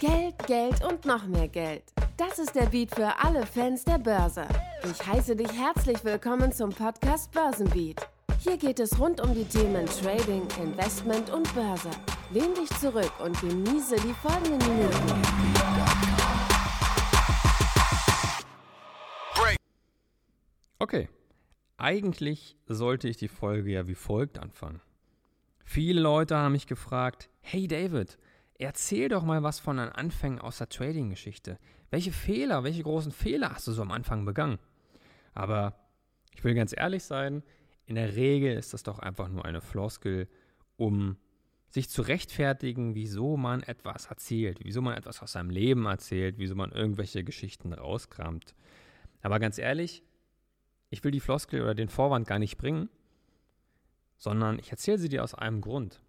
Geld, Geld und noch mehr Geld. Das ist der Beat für alle Fans der Börse. Ich heiße dich herzlich willkommen zum Podcast Börsenbeat. Hier geht es rund um die Themen Trading, Investment und Börse. Lehn dich zurück und genieße die folgenden Minuten. Okay, eigentlich sollte ich die Folge ja wie folgt anfangen. Viele Leute haben mich gefragt, hey David, erzähl doch mal was von deinen Anfängen aus der Trading-Geschichte. Welche Fehler, welche großen Fehler hast du so am Anfang begangen? Aber ich will ganz ehrlich sein, in der Regel ist das doch einfach nur eine Floskel, um sich zu rechtfertigen, wieso man etwas erzählt, wieso man etwas aus seinem Leben erzählt, wieso man irgendwelche Geschichten rauskramt. Aber ganz ehrlich, ich will die Floskel oder den Vorwand gar nicht bringen, sondern ich erzähle sie dir aus einem Grund.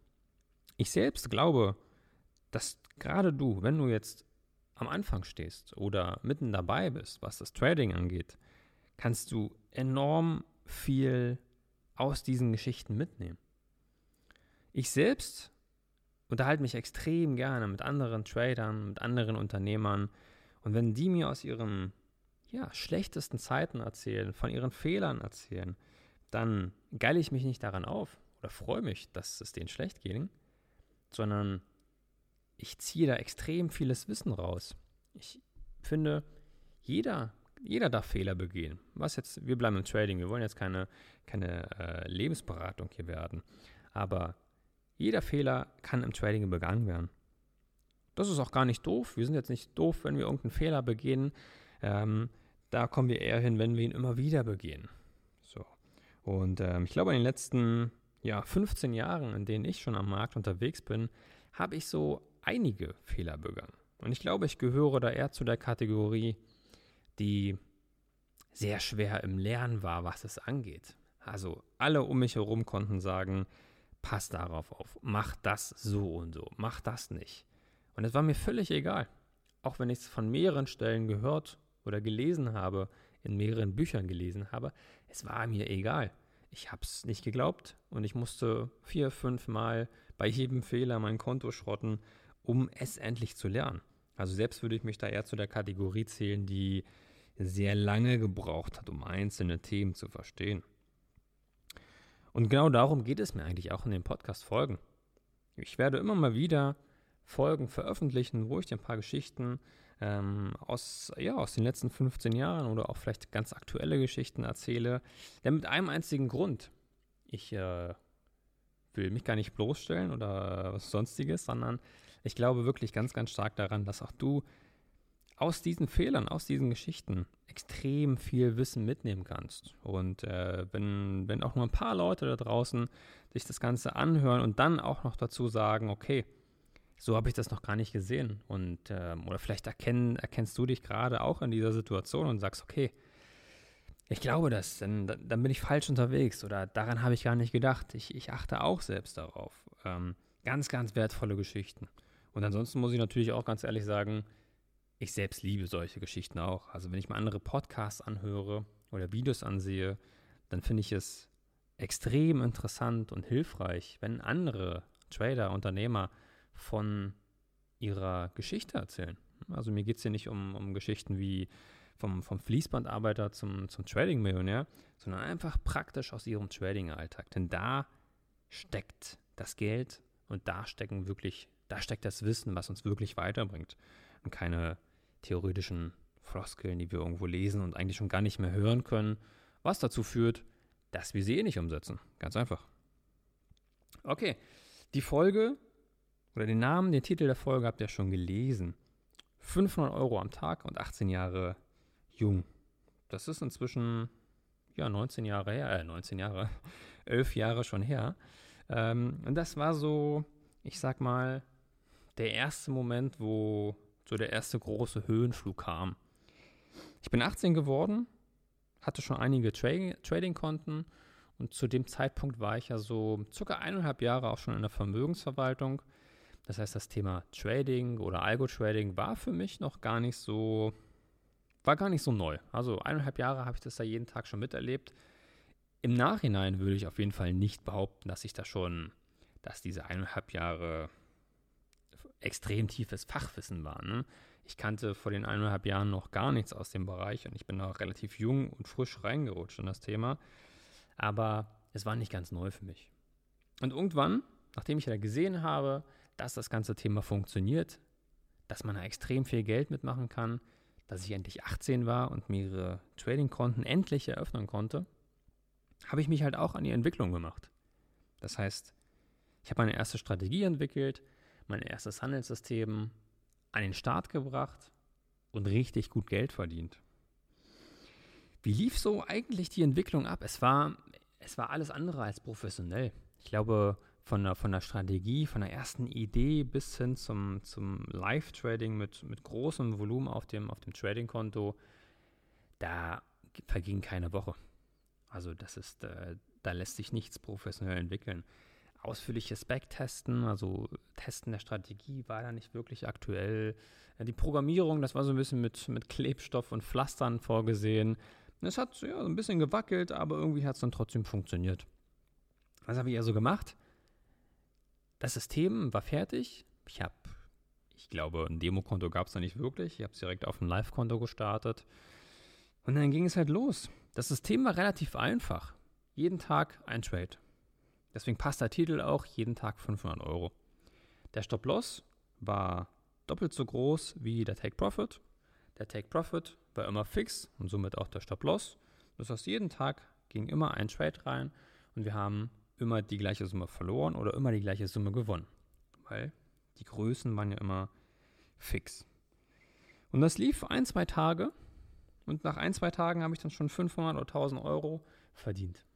Ich selbst glaube, dass gerade du, wenn du jetzt am Anfang stehst oder mitten dabei bist, was das Trading angeht, kannst du enorm viel aus diesen Geschichten mitnehmen. Ich selbst unterhalte mich extrem gerne mit anderen Tradern, mit anderen Unternehmern und wenn die mir aus ihren ja, schlechtesten Zeiten erzählen, von ihren Fehlern erzählen, dann geile ich mich nicht daran auf oder freue mich, dass es denen schlecht ging, sondern ich ziehe da extrem vieles Wissen raus. Ich finde, jeder, jeder darf Fehler begehen. Was jetzt, wir bleiben im Trading, wir wollen jetzt keine, keine äh, Lebensberatung hier werden. Aber jeder Fehler kann im Trading begangen werden. Das ist auch gar nicht doof. Wir sind jetzt nicht doof, wenn wir irgendeinen Fehler begehen. Ähm, da kommen wir eher hin, wenn wir ihn immer wieder begehen. So. Und ähm, ich glaube, in den letzten ja, 15 Jahren, in denen ich schon am Markt unterwegs bin, habe ich so einige Fehler begangen. Und ich glaube, ich gehöre da eher zu der Kategorie, die sehr schwer im Lernen war, was es angeht. Also alle um mich herum konnten sagen, pass darauf auf, mach das so und so, mach das nicht. Und es war mir völlig egal. Auch wenn ich es von mehreren Stellen gehört oder gelesen habe, in mehreren Büchern gelesen habe, es war mir egal. Ich habe es nicht geglaubt und ich musste vier, fünf Mal bei jedem Fehler mein Konto schrotten, um es endlich zu lernen. Also selbst würde ich mich da eher zu der Kategorie zählen, die sehr lange gebraucht hat, um einzelne Themen zu verstehen. Und genau darum geht es mir eigentlich auch in den Podcast-Folgen. Ich werde immer mal wieder Folgen veröffentlichen, wo ich dir ein paar Geschichten ähm, aus, ja, aus den letzten 15 Jahren oder auch vielleicht ganz aktuelle Geschichten erzähle. Denn mit einem einzigen Grund. Ich äh, will mich gar nicht bloßstellen oder was sonstiges, sondern ich glaube wirklich ganz, ganz stark daran, dass auch du aus diesen Fehlern, aus diesen Geschichten extrem viel Wissen mitnehmen kannst. Und äh, wenn, wenn auch nur ein paar Leute da draußen sich das Ganze anhören und dann auch noch dazu sagen, okay, so habe ich das noch gar nicht gesehen. Und ähm, oder vielleicht erkennen, erkennst du dich gerade auch in dieser Situation und sagst, okay, ich glaube das, dann, dann bin ich falsch unterwegs oder daran habe ich gar nicht gedacht. Ich, ich achte auch selbst darauf. Ähm, ganz, ganz wertvolle Geschichten. Und ansonsten muss ich natürlich auch ganz ehrlich sagen, ich selbst liebe solche Geschichten auch. Also wenn ich mir andere Podcasts anhöre oder Videos ansehe, dann finde ich es extrem interessant und hilfreich, wenn andere Trader, Unternehmer von ihrer Geschichte erzählen. Also mir geht es hier nicht um, um Geschichten wie vom, vom Fließbandarbeiter zum, zum Trading-Millionär, sondern einfach praktisch aus ihrem Trading-Alltag. Denn da steckt das Geld und da stecken wirklich, da steckt das Wissen, was uns wirklich weiterbringt. Und keine theoretischen Floskeln, die wir irgendwo lesen und eigentlich schon gar nicht mehr hören können, was dazu führt, dass wir sie eh nicht umsetzen. Ganz einfach. Okay, die Folge oder den Namen, den Titel der Folge habt ihr schon gelesen. 500 Euro am Tag und 18 Jahre jung. Das ist inzwischen ja 19 Jahre her, äh 19 Jahre, 11 Jahre schon her. Ähm, und das war so, ich sag mal, der erste Moment, wo so der erste große Höhenflug kam. Ich bin 18 geworden, hatte schon einige Tra Trading-Konten und zu dem Zeitpunkt war ich ja so circa eineinhalb Jahre auch schon in der Vermögensverwaltung das heißt, das Thema Trading oder Algo-Trading war für mich noch gar nicht so, war gar nicht so neu. Also eineinhalb Jahre habe ich das da jeden Tag schon miterlebt. Im Nachhinein würde ich auf jeden Fall nicht behaupten, dass ich da schon, dass diese eineinhalb Jahre extrem tiefes Fachwissen war. Ne? Ich kannte vor den eineinhalb Jahren noch gar nichts aus dem Bereich und ich bin da relativ jung und frisch reingerutscht in das Thema. Aber es war nicht ganz neu für mich. Und irgendwann, nachdem ich ja gesehen habe, dass das ganze Thema funktioniert, dass man da extrem viel Geld mitmachen kann, dass ich endlich 18 war und mehrere Trading-Konten endlich eröffnen konnte, habe ich mich halt auch an die Entwicklung gemacht. Das heißt, ich habe meine erste Strategie entwickelt, mein erstes Handelssystem an den Start gebracht und richtig gut Geld verdient. Wie lief so eigentlich die Entwicklung ab? Es war, es war alles andere als professionell. Ich glaube, von der, von der Strategie, von der ersten Idee bis hin zum, zum Live-Trading mit, mit großem Volumen auf dem, auf dem Trading-Konto, da verging keine Woche. Also das ist, äh, da lässt sich nichts professionell entwickeln ausführliches Backtesten, also Testen der Strategie war da nicht wirklich aktuell. Die Programmierung, das war so ein bisschen mit, mit Klebstoff und Pflastern vorgesehen. Es hat ja, so ein bisschen gewackelt, aber irgendwie hat es dann trotzdem funktioniert. Was habe ich also gemacht? Das System war fertig. Ich habe, ich glaube, ein Demokonto gab es da nicht wirklich. Ich habe es direkt auf ein Live-Konto gestartet. Und dann ging es halt los. Das System war relativ einfach. Jeden Tag ein Trade. Deswegen passt der Titel auch jeden Tag 500 Euro. Der Stop-Loss war doppelt so groß wie der Take-Profit. Der Take-Profit war immer fix und somit auch der Stop-Loss. Das heißt, jeden Tag ging immer ein Trade rein und wir haben immer die gleiche Summe verloren oder immer die gleiche Summe gewonnen. Weil die Größen waren ja immer fix. Und das lief ein, zwei Tage und nach ein, zwei Tagen habe ich dann schon 500 oder 1000 Euro verdient.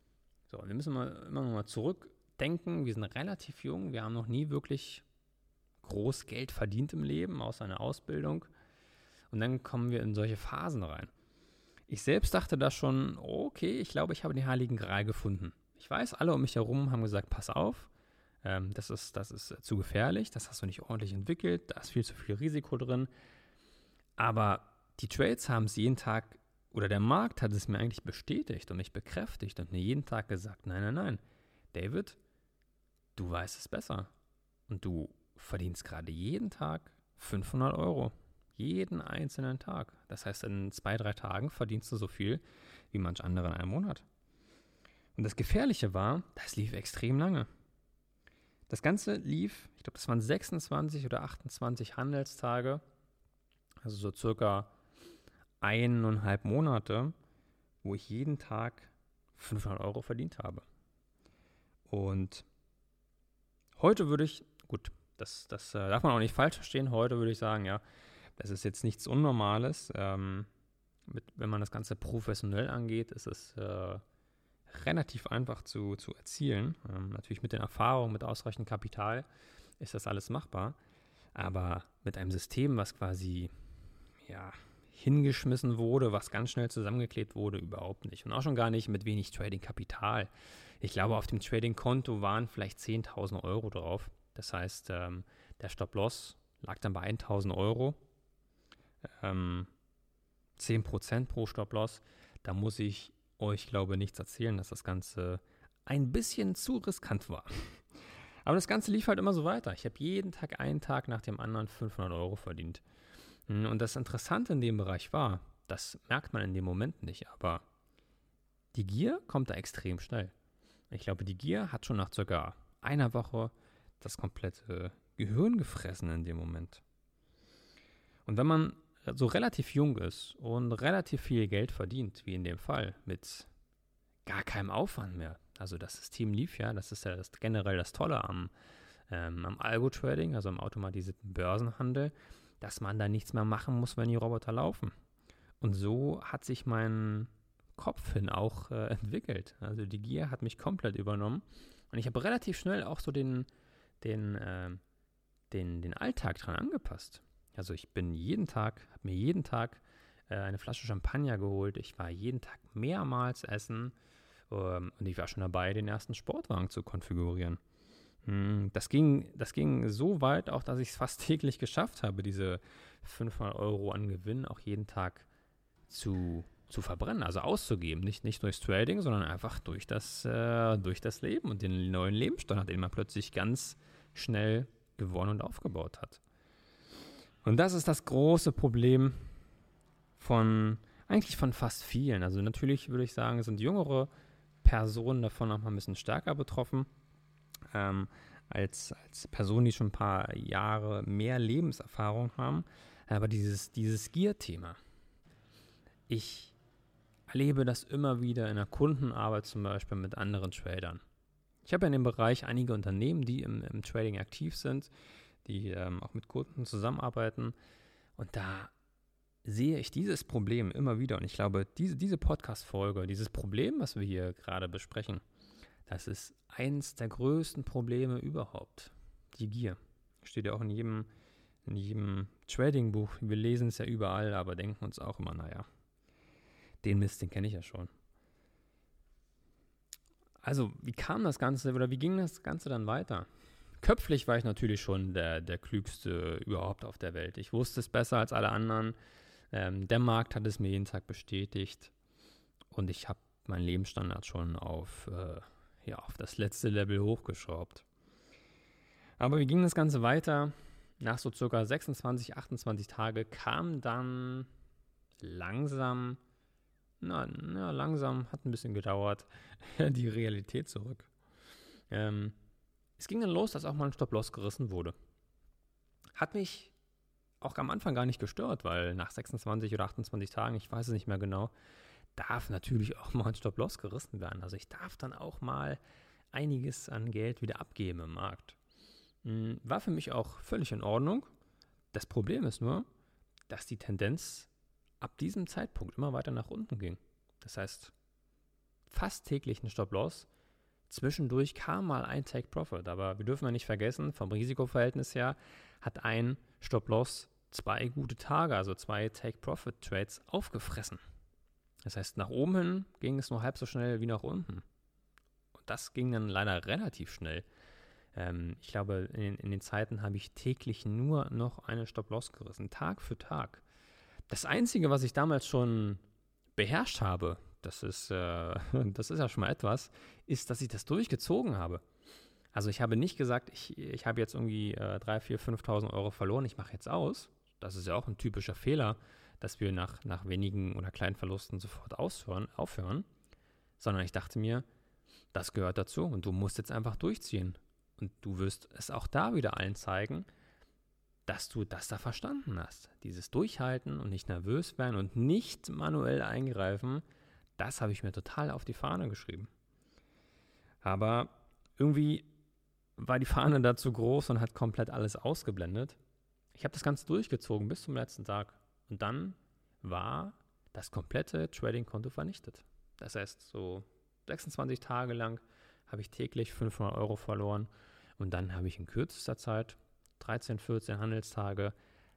So, wir müssen mal, immer noch mal zurückdenken. Wir sind relativ jung. Wir haben noch nie wirklich groß Geld verdient im Leben, außer einer Ausbildung. Und dann kommen wir in solche Phasen rein. Ich selbst dachte da schon, okay, ich glaube, ich habe den Heiligen Gral gefunden. Ich weiß, alle um mich herum haben gesagt, pass auf, ähm, das, ist, das ist zu gefährlich, das hast du nicht ordentlich entwickelt, da ist viel zu viel Risiko drin. Aber die Trades haben es jeden Tag oder der Markt hat es mir eigentlich bestätigt und mich bekräftigt und mir jeden Tag gesagt, nein, nein, nein, David, du weißt es besser. Und du verdienst gerade jeden Tag 500 Euro. Jeden einzelnen Tag. Das heißt, in zwei, drei Tagen verdienst du so viel wie manch andere in einem Monat. Und das Gefährliche war, das lief extrem lange. Das Ganze lief, ich glaube, das waren 26 oder 28 Handelstage, also so circa eineinhalb Monate, wo ich jeden Tag 500 Euro verdient habe. Und heute würde ich, gut, das, das äh, darf man auch nicht falsch verstehen, heute würde ich sagen, ja, das ist jetzt nichts Unnormales. Ähm, mit, wenn man das Ganze professionell angeht, ist es äh, relativ einfach zu, zu erzielen. Ähm, natürlich mit den Erfahrungen, mit ausreichend Kapital ist das alles machbar. Aber mit einem System, was quasi, ja, hingeschmissen wurde, was ganz schnell zusammengeklebt wurde, überhaupt nicht. Und auch schon gar nicht mit wenig Trading-Kapital. Ich glaube, auf dem Trading-Konto waren vielleicht 10.000 Euro drauf. Das heißt, ähm, der Stop-Loss lag dann bei 1.000 Euro. Ähm, 10% pro Stop-Loss. Da muss ich euch, glaube ich, nichts erzählen, dass das Ganze ein bisschen zu riskant war. Aber das Ganze lief halt immer so weiter. Ich habe jeden Tag, einen Tag nach dem anderen 500 Euro verdient. Hm, und das Interessante in dem Bereich war, das merkt man in dem Moment nicht, aber die Gier kommt da extrem schnell. Ich glaube, die Gier hat schon nach circa einer Woche das komplette Gehirn gefressen in dem Moment. Und wenn man so relativ jung ist und relativ viel Geld verdient, wie in dem Fall, mit gar keinem Aufwand mehr, also das System lief ja, das ist ja das, generell das Tolle am, ähm, am Algo-Trading, also am automatisierten Börsenhandel, dass man da nichts mehr machen muss, wenn die Roboter laufen. Und so hat sich mein Kopf hin auch äh, entwickelt. Also die Gier hat mich komplett übernommen. Und ich habe relativ schnell auch so den, den, äh, den, den Alltag dran angepasst. Also ich bin jeden Tag, habe mir jeden Tag äh, eine Flasche Champagner geholt. Ich war jeden Tag mehrmals essen. Ähm, und ich war schon dabei, den ersten Sportwagen zu konfigurieren. Hm, das ging, das ging so weit, auch dass ich es fast täglich geschafft habe, diese 500 Euro an Gewinn auch jeden Tag zu, zu verbrennen, also auszugeben. Nicht, nicht durchs Trading, sondern einfach durch das, äh, durch das Leben und den neuen Lebensstandard, den man plötzlich ganz schnell gewonnen und aufgebaut hat. Und das ist das große Problem von, eigentlich von fast vielen. Also natürlich würde ich sagen, sind jüngere Personen davon noch mal ein bisschen stärker betroffen. Ähm, als, als Personen, die schon ein paar Jahre mehr Lebenserfahrung haben. Aber dieses, dieses Gier-Thema, ich erlebe das immer wieder in der Kundenarbeit zum Beispiel mit anderen Tradern. Ich habe ja in dem Bereich einige Unternehmen, die im, im Trading aktiv sind, die ähm, auch mit Kunden zusammenarbeiten. Und da sehe ich dieses Problem immer wieder. Und ich glaube, diese, diese Podcast-Folge, dieses Problem, was wir hier gerade besprechen, das ist eins der größten Probleme überhaupt. Die Gier. Steht ja auch in jedem, in jedem Trading-Buch. Wir lesen es ja überall, aber denken uns auch immer, naja, den Mist, den kenne ich ja schon. Also, wie kam das Ganze oder wie ging das Ganze dann weiter? Köpflich war ich natürlich schon der, der Klügste überhaupt auf der Welt. Ich wusste es besser als alle anderen. Ähm, der Markt hat es mir jeden Tag bestätigt. Und ich habe meinen Lebensstandard schon auf äh, ja, auf das letzte Level hochgeschraubt. Aber wie ging das Ganze weiter? Nach so circa 26, 28 Tage kam dann langsam, na, na langsam, hat ein bisschen gedauert, die Realität zurück. Ähm, es ging dann los, dass auch mal ein Stop-Loss gerissen wurde. Hat mich auch am Anfang gar nicht gestört, weil nach 26 oder 28 Tagen, ich weiß es nicht mehr genau, darf natürlich auch mal ein Stop-Loss gerissen werden. Also ich darf dann auch mal einiges an Geld wieder abgeben im Markt. Hm, war für mich auch völlig in Ordnung. Das Problem ist nur, dass die Tendenz ab diesem Zeitpunkt immer weiter nach unten ging. Das heißt, fast täglich ein Stop-Loss. Zwischendurch kam mal ein Take-Profit, aber wir dürfen ja nicht vergessen, vom Risikoverhältnis her hat ein Stop-Loss zwei gute Tage, also zwei Take-Profit-Trades aufgefressen. Das heißt, nach oben hin ging es nur halb so schnell wie nach unten. Und das ging dann leider relativ schnell. Ähm, ich glaube, in, in, den Zeiten habe ich täglich nur noch eine Stop-Loss gerissen, Tag für Tag. Das Einzige, was ich damals schon beherrscht habe, das ist, äh, das ist ja schon mal etwas, ist, dass ich das durchgezogen habe. Also ich habe nicht gesagt, ich, ich habe jetzt irgendwie äh, 3.000, 4.000, 5.000 Euro verloren, ich mache jetzt aus. Das ist ja auch ein typischer Fehler, dass wir nach, nach wenigen oder kleinen Verlusten sofort aushören, aufhören, sondern ich dachte mir, das gehört dazu und du musst jetzt einfach durchziehen. Und du wirst es auch da wieder allen zeigen, dass du das da verstanden hast. Dieses Durchhalten und nicht nervös werden und nicht manuell eingreifen, das habe ich mir total auf die Fahne geschrieben. Aber irgendwie war die Fahne da zu groß und hat komplett alles ausgeblendet. Ich habe das Ganze durchgezogen bis zum letzten Tag. Und dann war das komplette Trading-Konto vernichtet. Das heißt, so 26 Tage lang habe ich täglich 500 Euro verloren und dann habe ich in kürzester Zeit, 13, 14 Handelstage,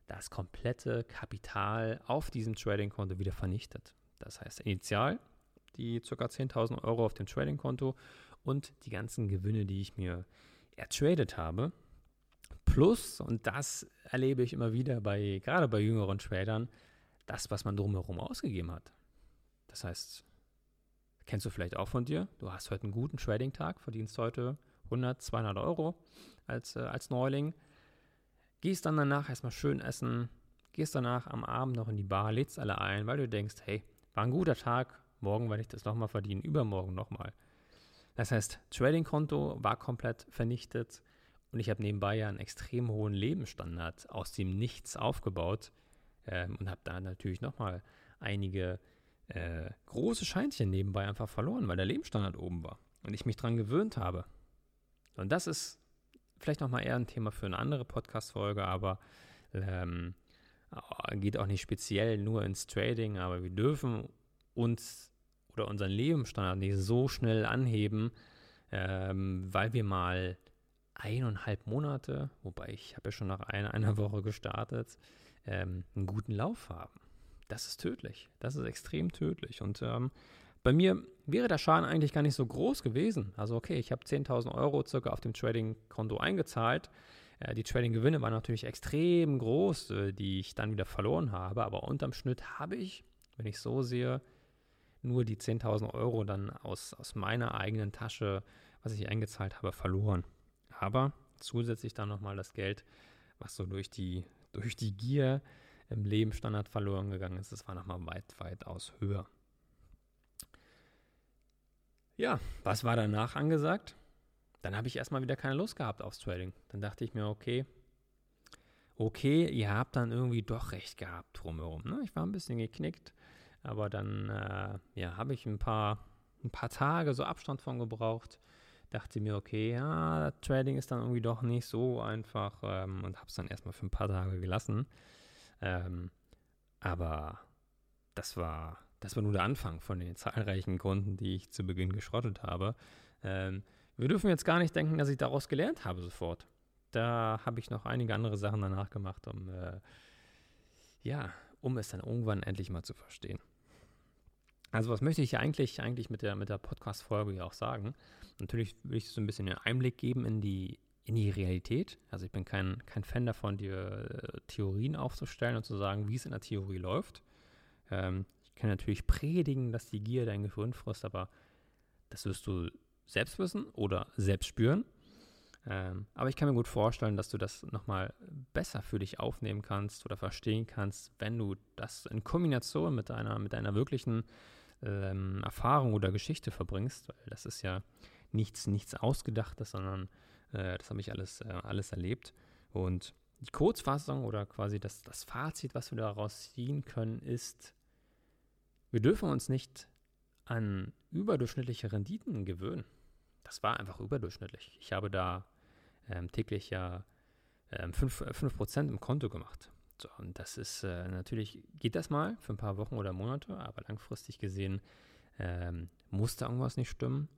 das komplette Kapital auf diesem Trading-Konto wieder vernichtet. Das heißt, initial die ca. 10.000 Euro auf dem Trading-Konto und die ganzen Gewinne, die ich mir ertradet habe, Plus, und das erlebe ich immer wieder bei, gerade bei jüngeren Tradern, das, was man drumherum ausgegeben hat. Das heißt, kennst du vielleicht auch von dir, du hast heute einen guten Trading-Tag, verdienst heute 100, 200 Euro als, äh, als Neuling, gehst dann danach erstmal schön essen, gehst danach am Abend noch in die Bar, lädst alle ein, weil du denkst, hey, war ein guter Tag, morgen werde ich das nochmal verdienen, übermorgen nochmal. Das heißt, Trading-Konto war komplett vernichtet, und ich habe nebenbei ja einen extrem hohen Lebensstandard aus dem Nichts aufgebaut ähm, und habe da natürlich nochmal einige äh, große Scheinchen nebenbei einfach verloren, weil der Lebensstandard oben war und ich mich dran gewöhnt habe. Und das ist vielleicht nochmal eher ein Thema für eine andere Podcast-Folge, aber ähm, geht auch nicht speziell nur ins Trading, aber wir dürfen uns oder unseren Lebensstandard nicht so schnell anheben, ähm, weil wir mal eineinhalb Monate, wobei ich habe ja schon nach einer, einer Woche gestartet, ähm, einen guten Lauf haben. Das ist tödlich. Das ist extrem tödlich. Und ähm, bei mir wäre der Schaden eigentlich gar nicht so groß gewesen. Also okay, ich habe 10.000 Euro circa auf dem Trading-Konto eingezahlt. Äh, die Trading-Gewinne waren natürlich extrem groß, äh, die ich dann wieder verloren habe. Aber unterm Schnitt habe ich, wenn ich so sehe, nur die 10.000 Euro dann aus, aus meiner eigenen Tasche, was ich eingezahlt habe, verloren. Aber zusätzlich dann nochmal das Geld, was so durch die durch die Gier im Lebensstandard verloren gegangen ist. Das war nochmal weit, weitaus höher. Ja, was war danach angesagt? Dann habe ich erstmal wieder keine Lust gehabt aufs Trading. Dann dachte ich mir, okay, okay, ihr habt dann irgendwie doch recht gehabt drumherum. Ne? Ich war ein bisschen geknickt, aber dann äh, ja, habe ich ein paar, ein paar Tage so Abstand von gebraucht. Dachte mir, okay, ja, Trading ist dann irgendwie doch nicht so einfach ähm, und habe es dann erstmal für ein paar Tage gelassen. Ähm, aber das war, das war nur der Anfang von den zahlreichen Gründen, die ich zu Beginn geschrottet habe. Ähm, wir dürfen jetzt gar nicht denken, dass ich daraus gelernt habe sofort. Da habe ich noch einige andere Sachen danach gemacht, um äh, ja, um es dann irgendwann endlich mal zu verstehen. Also was möchte ich eigentlich, eigentlich mit der, mit der Podcast-Folge ja auch sagen? Natürlich will ich so ein bisschen einen Einblick geben in die, in die Realität. Also ich bin kein, kein Fan davon, dir äh, Theorien aufzustellen und zu sagen, wie es in der Theorie läuft. Ähm, ich kann natürlich predigen, dass die Gier dein Gehirn frisst, aber das wirst du selbst wissen oder selbst spüren. Ähm, aber ich kann mir gut vorstellen, dass du das nochmal besser für dich aufnehmen kannst oder verstehen kannst, wenn du das in Kombination mit einer, mit einer wirklichen ähm, Erfahrung oder Geschichte verbringst, weil das ist ja nichts, nichts Ausgedachtes, sondern äh, das habe ich alles, äh, alles erlebt. Und die Kurzfassung oder quasi das, das Fazit, was wir daraus ziehen können, ist, wir dürfen uns nicht an überdurchschnittliche Renditen gewöhnen. Das war einfach überdurchschnittlich. Ich habe da ähm, täglich ja ähm, 5%, 5 im Konto gemacht. So, und das ist äh, natürlich, geht das mal für ein paar Wochen oder Monate, aber langfristig gesehen ähm, muss da irgendwas nicht stimmen.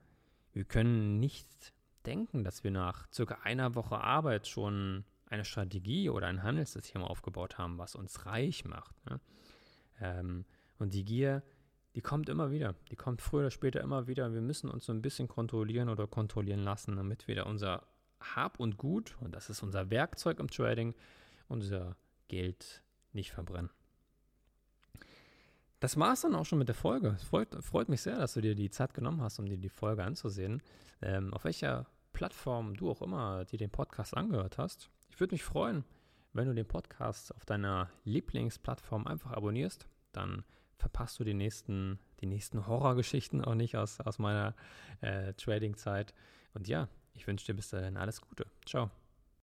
Wir können nicht denken, dass wir nach circa einer Woche Arbeit schon eine Strategie oder ein Handelssystem aufgebaut haben, was uns reich macht. Ne? Ähm, und die Gier, die kommt immer wieder. Die kommt früher oder später immer wieder. Wir müssen uns so ein bisschen kontrollieren oder kontrollieren lassen, damit wir da unser Hab und Gut, und das ist unser Werkzeug im Trading, unser Geld nicht verbrennen. Das war es dann auch schon mit der Folge. Es freut, freut, mich sehr, dass du dir die Zeit genommen hast, um dir die Folge anzusehen. Ähm, auf welcher Plattform du auch immer dir den Podcast angehört hast. Ich würde mich freuen, wenn du den Podcast auf deiner Lieblingsplattform einfach abonnierst. Dann verpasst du die nächsten, die nächsten Horrorgeschichten auch nicht aus, aus meiner äh, Trading-Zeit. Und ja, ich wünsche dir bis dahin alles Gute. Ciao.